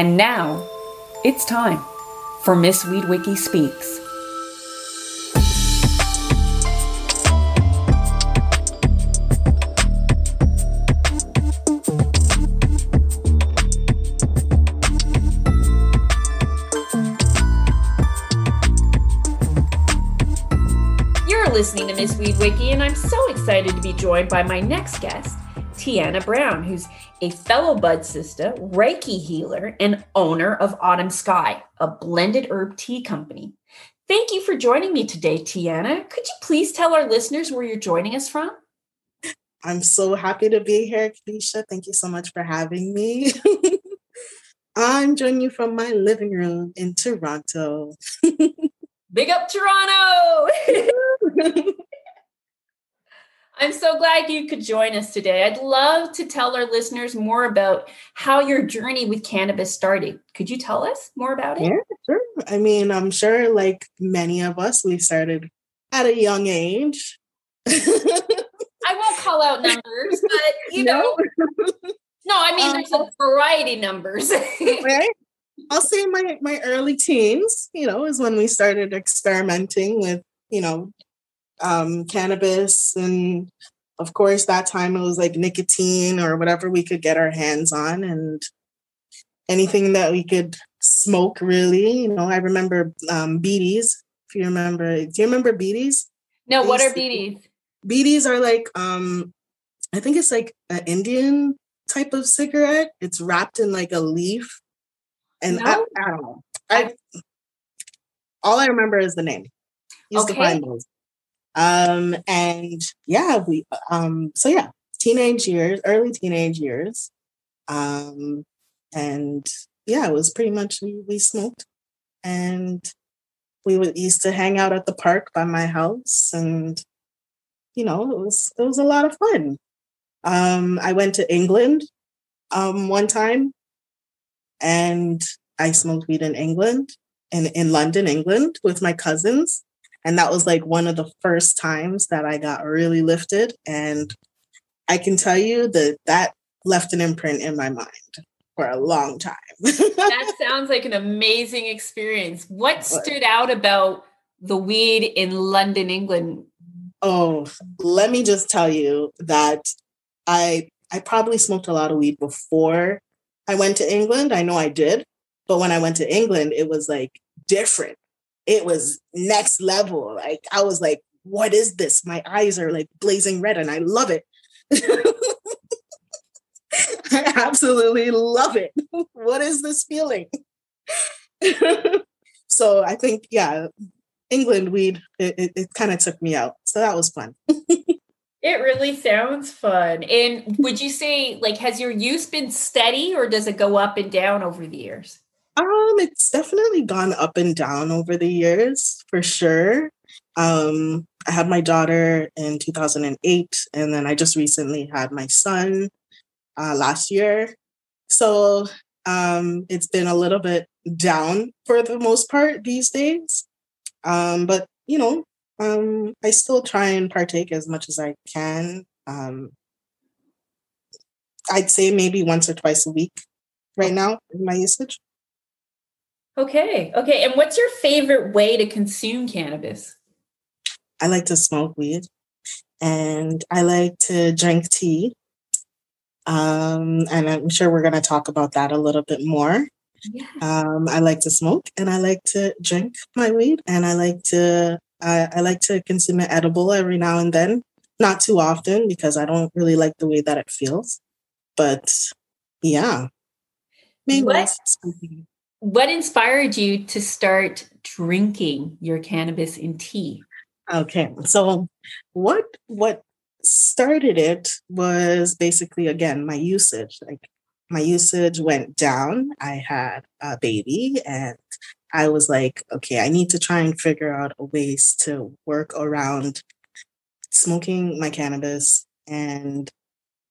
And now, it's time for Miss Weed Wiki Speaks. You're listening to Miss Weed Wiki, and I'm so excited to be joined by my next guest, Tianna Brown, who's a fellow Bud sister, Reiki healer, and owner of Autumn Sky, a blended herb tea company. Thank you for joining me today, Tianna. Could you please tell our listeners where you're joining us from? I'm so happy to be here, Keisha. Thank you so much for having me. I'm joining you from my living room in Toronto. Big up Toronto! I'm so glad you could join us today. I'd love to tell our listeners more about how your journey with cannabis started. Could you tell us more about it? Yeah, sure. I mean, I'm sure, like many of us, we started at a young age. I won't call out numbers, but you know. No, I mean, um, there's a variety numbers. right? I'll say my my early teens, you know, is when we started experimenting with, you know, um, cannabis, and of course, that time it was like nicotine or whatever we could get our hands on, and anything that we could smoke. Really, you know, I remember um, beedies. If you remember, do you remember beedies? No, what are beedies? Beedies are like, um, I think it's like an Indian type of cigarette. It's wrapped in like a leaf and no? I, I, don't know. I all I remember is the name. Used okay. to find those. Um, and yeah, we um, so yeah, teenage years, early teenage years. Um, and yeah, it was pretty much we, we smoked and we would used to hang out at the park by my house and you know, it was it was a lot of fun. Um, I went to England um one time and I smoked weed in England and in London, England with my cousins. And that was like one of the first times that I got really lifted. And I can tell you that that left an imprint in my mind for a long time. that sounds like an amazing experience. What stood out about the weed in London, England? Oh, let me just tell you that I I probably smoked a lot of weed before I went to England. I know I did. But when I went to England, it was like different. It was next level. Like I was like, what is this? My eyes are like blazing red and I love it. I absolutely love it. what is this feeling? so I think, yeah, England weed, it, it, it kind of took me out. So that was fun. It really sounds fun. And would you say, like, has your use been steady or does it go up and down over the years? Um, it's definitely gone up and down over the years, for sure. Um, I had my daughter in 2008, and then I just recently had my son uh, last year. So um, it's been a little bit down for the most part these days. Um, but you know, um, I still try and partake as much as I can. Um, I'd say maybe once or twice a week right now in my usage. Okay. Okay. And what's your favorite way to consume cannabis? I like to smoke weed and I like to drink tea. Um, and I'm sure we're going to talk about that a little bit more. Yeah. Um, I like to smoke and I like to drink my weed and I like to I, I like to consume an edible every now and then, not too often because I don't really like the way that it feels. But yeah, maybe what, what inspired you to start drinking your cannabis in tea? Okay, so what what started it was basically again my usage. Like my usage went down. I had a baby and I was like, okay, I need to try and figure out a ways to work around smoking my cannabis and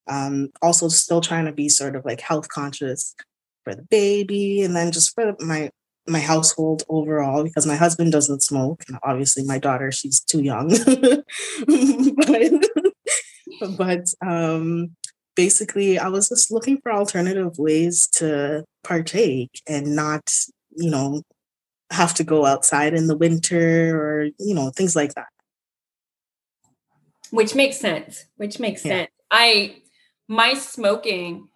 um, also still trying to be sort of like health conscious for the baby and then just for my my household overall because my husband doesn't smoke and obviously my daughter she's too young but, but um basically I was just looking for alternative ways to partake and not, you know, have to go outside in the winter or, you know, things like that. Which makes sense. Which makes yeah. sense. I my smoking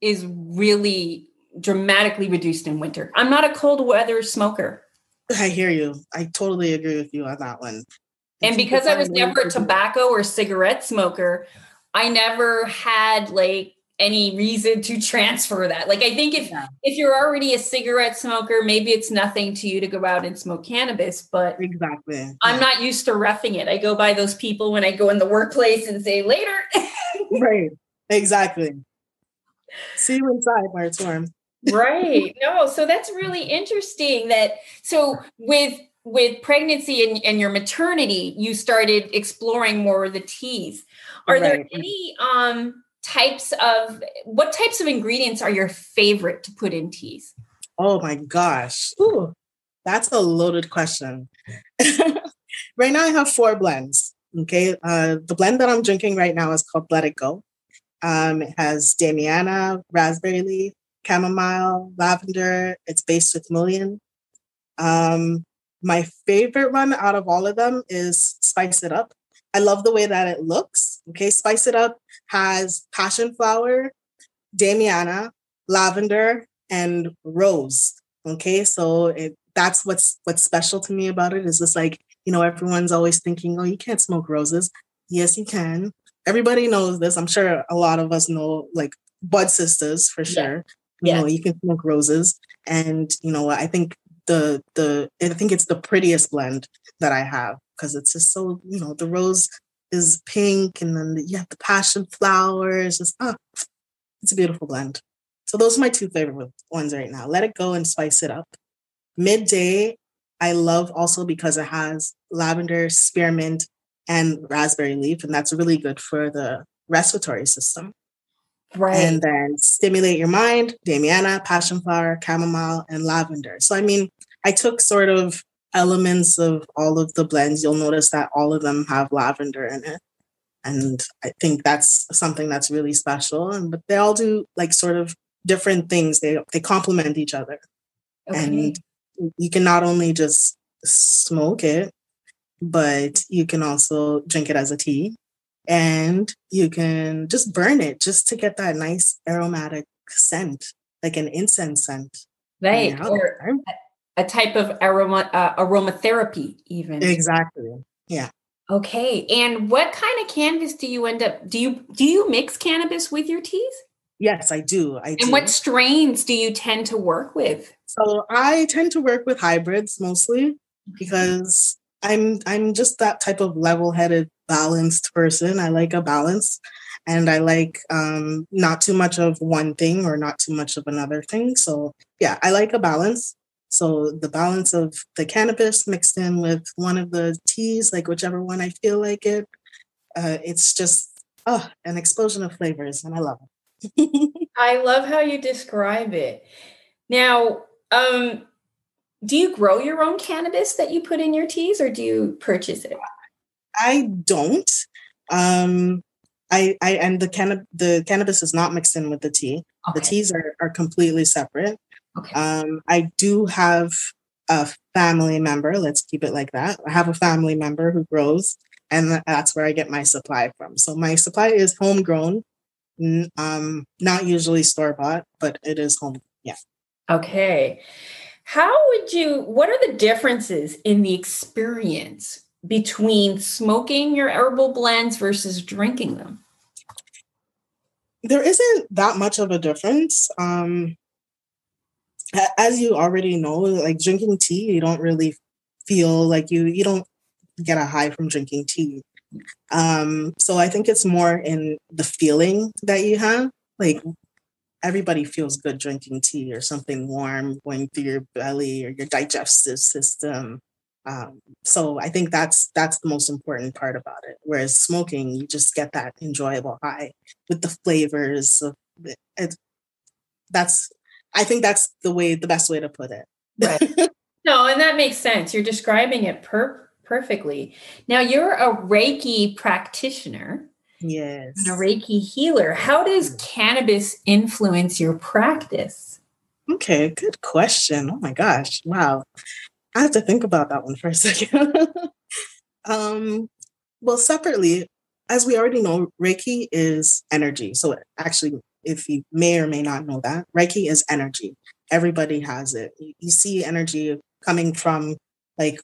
is really dramatically reduced in winter. I'm not a cold weather smoker. I hear you. I totally agree with you on that one. And because I was never a tobacco or cigarette smoker, I never had like any reason to transfer that. Like I think if yeah. if you're already a cigarette smoker, maybe it's nothing to you to go out and smoke cannabis, but exactly. I'm not used to roughing it. I go by those people when I go in the workplace and say later. right. Exactly. See you inside where it's warm. Right. No, so that's really interesting that so with with pregnancy and, and your maternity, you started exploring more of the teas. Are right. there any um types of what types of ingredients are your favorite to put in teas? Oh my gosh. Ooh, that's a loaded question. right now I have four blends. Okay. Uh, the blend that I'm drinking right now is called Let It Go. Um, it has Damiana, raspberry leaf, chamomile, lavender. It's based with mullein. Um, my favorite one out of all of them is Spice It Up. I love the way that it looks. Okay, Spice It Up has passion flower, Damiana, lavender, and rose. Okay, so it, that's what's what's special to me about it is just like you know everyone's always thinking, oh, you can't smoke roses. Yes, you can. Everybody knows this. I'm sure a lot of us know like bud sisters for sure. You know, you can smoke roses, and you know, I think the the I think it's the prettiest blend that I have because it's just so you know the rose is pink and then you have the passion flowers. It's ah, it's a beautiful blend. So those are my two favorite ones right now. Let it go and spice it up. Midday, I love also because it has lavender, spearmint, and raspberry leaf, and that's really good for the respiratory system. Right. And then stimulate your mind, Damiana, passion flower, chamomile, and lavender. So, I mean, I took sort of elements of all of the blends. You'll notice that all of them have lavender in it. And I think that's something that's really special. And but they all do like sort of different things. They they complement each other. Okay. And you can not only just smoke it, but you can also drink it as a tea and you can just burn it just to get that nice aromatic scent, like an incense scent. Right. Or a type of aroma uh, aromatherapy, even. Exactly. Yeah. Okay. And what kind of cannabis do you end up? Do you do you mix cannabis with your teas? Yes, I do. I and do. what strains do you tend to work with? So I tend to work with hybrids mostly because I'm I'm just that type of level-headed, balanced person. I like a balance and I like um, not too much of one thing or not too much of another thing. So yeah, I like a balance. So the balance of the cannabis mixed in with one of the teas, like whichever one I feel like it, uh, it's just oh, an explosion of flavors, and I love it. I love how you describe it. Now, um, do you grow your own cannabis that you put in your teas or do you purchase it? I don't. Um, I, I and the canna- the cannabis is not mixed in with the tea. Okay. The teas are, are completely separate. Okay. Um, I do have a family member. Let's keep it like that. I have a family member who grows, and that's where I get my supply from. So my supply is homegrown, um, not usually store bought, but it is home. Yeah. Okay. How would you, what are the differences in the experience between smoking your herbal blends versus drinking them? There isn't that much of a difference. Um, as you already know, like drinking tea, you don't really feel like you you don't get a high from drinking tea. Um, so I think it's more in the feeling that you have. Like everybody feels good drinking tea or something warm going through your belly or your digestive system. Um, so I think that's that's the most important part about it. Whereas smoking, you just get that enjoyable high with the flavors of it. it that's I think that's the way the best way to put it. Right. no, and that makes sense. You're describing it per- perfectly. Now you're a Reiki practitioner. Yes. And a Reiki healer. How does cannabis influence your practice? Okay, good question. Oh my gosh. Wow. I have to think about that one for a second. um, well, separately, as we already know, Reiki is energy. So actually, if you may or may not know that, Reiki is energy. Everybody has it. You see energy coming from like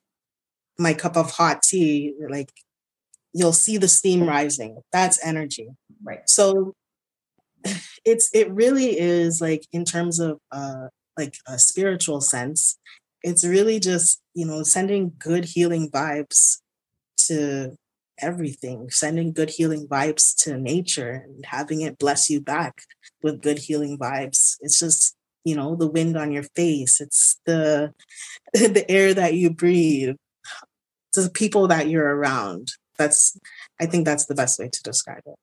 my cup of hot tea, like you'll see the steam rising. That's energy. Right. So it's it really is like in terms of uh like a spiritual sense, it's really just, you know, sending good healing vibes to everything, sending good healing vibes to nature and having it bless you back with good healing vibes. It's just, you know, the wind on your face. It's the the air that you breathe. the people that you're around. That's I think that's the best way to describe it.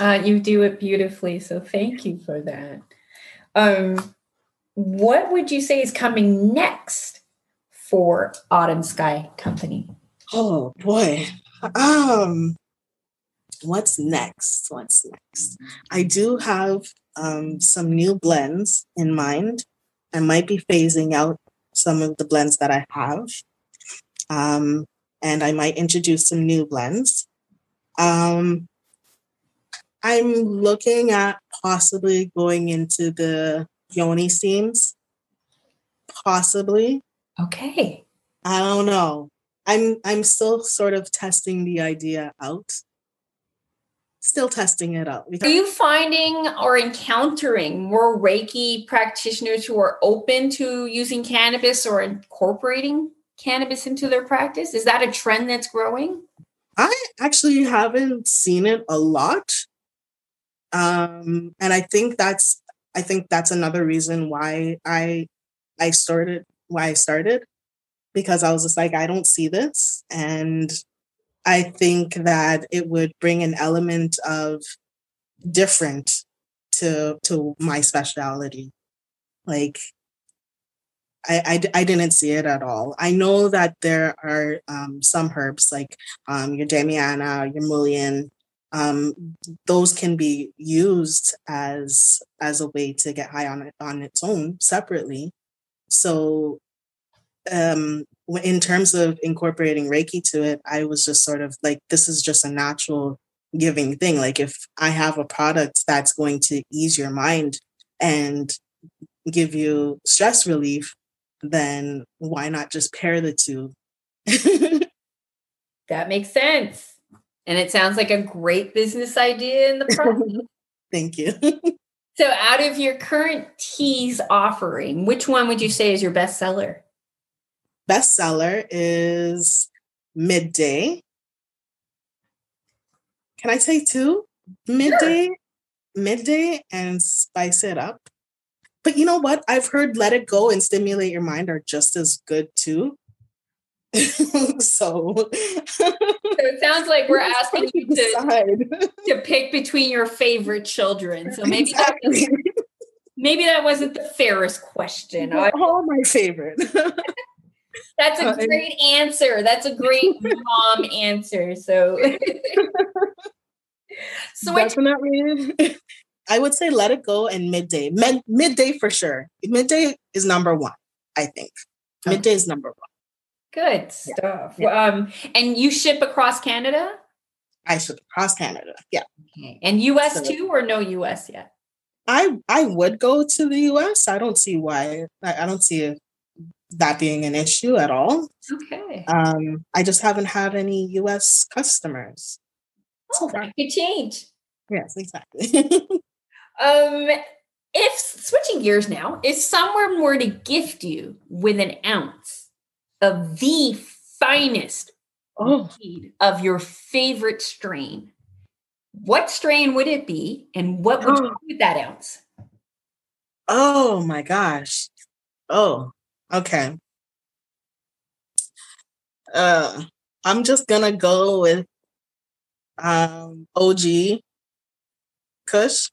Uh, you do it beautifully, so thank you for that. Um, what would you say is coming next for Autumn Sky Company? Oh boy. Um what's next? What's next? I do have um some new blends in mind. I might be phasing out some of the blends that I have. Um and I might introduce some new blends. Um I'm looking at possibly going into the yoni steams. Possibly. Okay. I don't know. I'm I'm still sort of testing the idea out. Still testing it out. Are you finding or encountering more Reiki practitioners who are open to using cannabis or incorporating cannabis into their practice? Is that a trend that's growing? I actually haven't seen it a lot. Um, and I think that's I think that's another reason why I I started why I started because I was just like, I don't see this. And I think that it would bring an element of different to to my speciality. Like I, I, I, didn't see it at all. I know that there are um, some herbs like um, your Damiana, your Mullein, um, those can be used as as a way to get high on on its own separately. So um, in terms of incorporating Reiki to it, I was just sort of like, this is just a natural giving thing. Like, if I have a product that's going to ease your mind and give you stress relief, then why not just pair the two? that makes sense. And it sounds like a great business idea in the process. Thank you. so, out of your current teas offering, which one would you say is your best seller? bestseller is Midday. Can I say two? Midday, sure. Midday, and Spice It Up. But you know what? I've heard Let It Go and Stimulate Your Mind are just as good too. so. so it sounds like we're asking you to, to pick between your favorite children. So maybe exactly. that, maybe that wasn't the fairest question. All my favorite. That's a uh, great answer. That's a great mom answer. So, so definitely, I would say let it go and midday. Mid- midday for sure. Midday is number one. I think midday is number one. Good stuff. Yeah. Um, and you ship across Canada? I ship across Canada. Yeah. Okay. And US so, too, or no US yet? I I would go to the US. I don't see why. I, I don't see that being an issue at all. Okay. Um, I just haven't had any US customers. Oh, that could change. Yes, exactly. um, if switching gears now, if someone were to gift you with an ounce of the finest oh. of your favorite strain, what strain would it be, and what would oh. you do with that ounce? Oh my gosh! Oh, Okay. Uh, I'm just gonna go with um, OG Kush.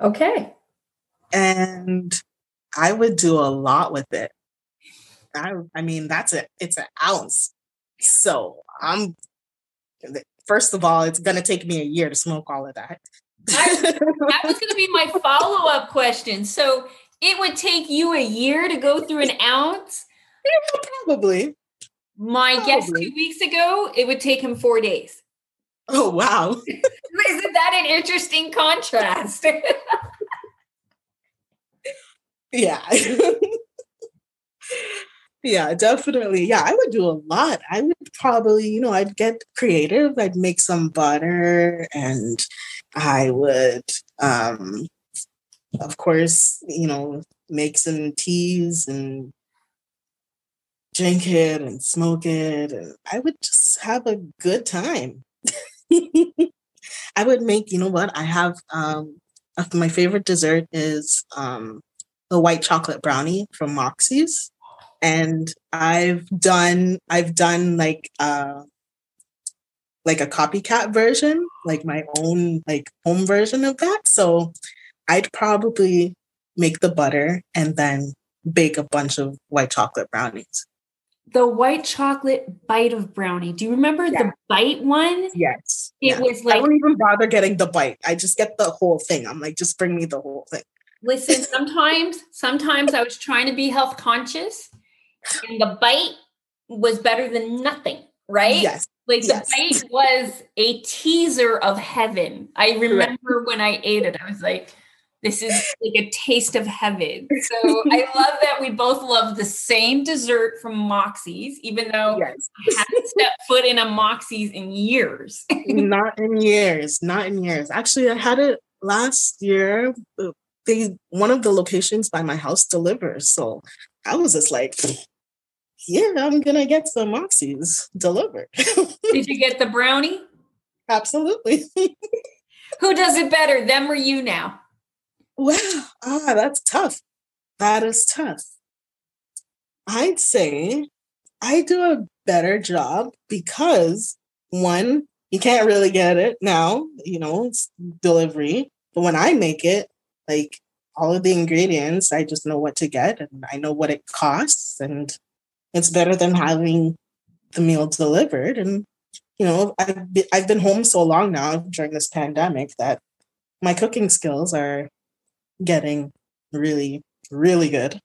Okay. And I would do a lot with it. I I mean that's a it's an ounce. So I'm first of all, it's gonna take me a year to smoke all of that. I, that was gonna be my follow-up question. So it would take you a year to go through an ounce? Yeah, probably. My probably. guess two weeks ago, it would take him four days. Oh wow. Isn't that an interesting contrast? yeah. Yeah, definitely. Yeah, I would do a lot. I would probably, you know, I'd get creative. I'd make some butter and I would um of course, you know, make some teas and drink it and smoke it and I would just have a good time. I would make, you know what? I have um my favorite dessert is um the white chocolate brownie from Moxie's. And I've done I've done like uh like a copycat version, like my own like home version of that. So I'd probably make the butter and then bake a bunch of white chocolate brownies. The white chocolate bite of brownie. Do you remember yeah. the bite one? Yes. It yeah. was like I don't even bother getting the bite. I just get the whole thing. I'm like, just bring me the whole thing. Listen, sometimes, sometimes I was trying to be health conscious and the bite was better than nothing, right? Yes. Like the yes. bite was a teaser of heaven. I remember when I ate it, I was like, this is like a taste of heaven. So I love that we both love the same dessert from Moxie's, even though yes. I haven't stepped foot in a Moxie's in years. not in years, not in years. Actually, I had it last year. They one of the locations by my house delivers. So I was just like, yeah, I'm gonna get some Moxie's delivered. Did you get the brownie? Absolutely. Who does it better, them or you now? Well, ah, that's tough. That is tough. I'd say I do a better job because one, you can't really get it now, you know, it's delivery. But when I make it, like all of the ingredients, I just know what to get and I know what it costs. And it's better than having the meal delivered. And, you know, I've been, I've been home so long now during this pandemic that my cooking skills are getting really, really good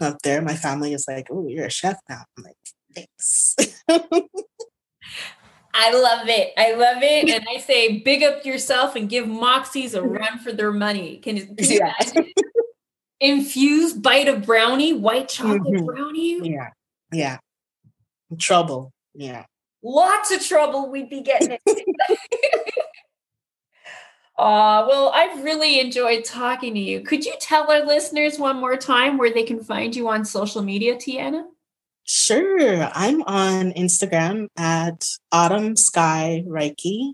up there. My family is like, oh, you're a chef now. I'm like, thanks. I love it. I love it. And I say, big up yourself and give Moxie's a run for their money. Can, can you yeah. infused bite of brownie, white chocolate mm-hmm. brownie? Yeah. Yeah. Trouble. Yeah. Lots of trouble we'd be getting Uh, well, I've really enjoyed talking to you. Could you tell our listeners one more time where they can find you on social media, Tianna? Sure. I'm on Instagram at Autumn Sky Reiki.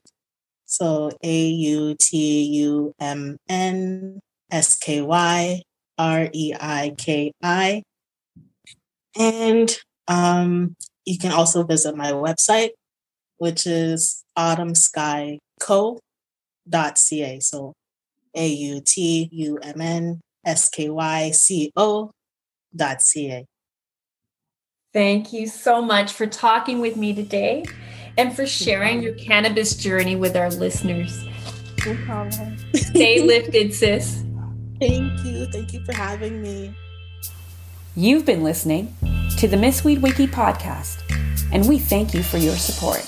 So A U T U M N S K Y R E I K I. And um, you can also visit my website, which is autumnskyco.ca. So A U T U M N S K Y C O dot C A. Thank you so much for talking with me today and for sharing your cannabis journey with our listeners. No problem. Stay lifted, sis. Thank you. Thank you for having me. You've been listening to the Miss Weed Wiki podcast, and we thank you for your support.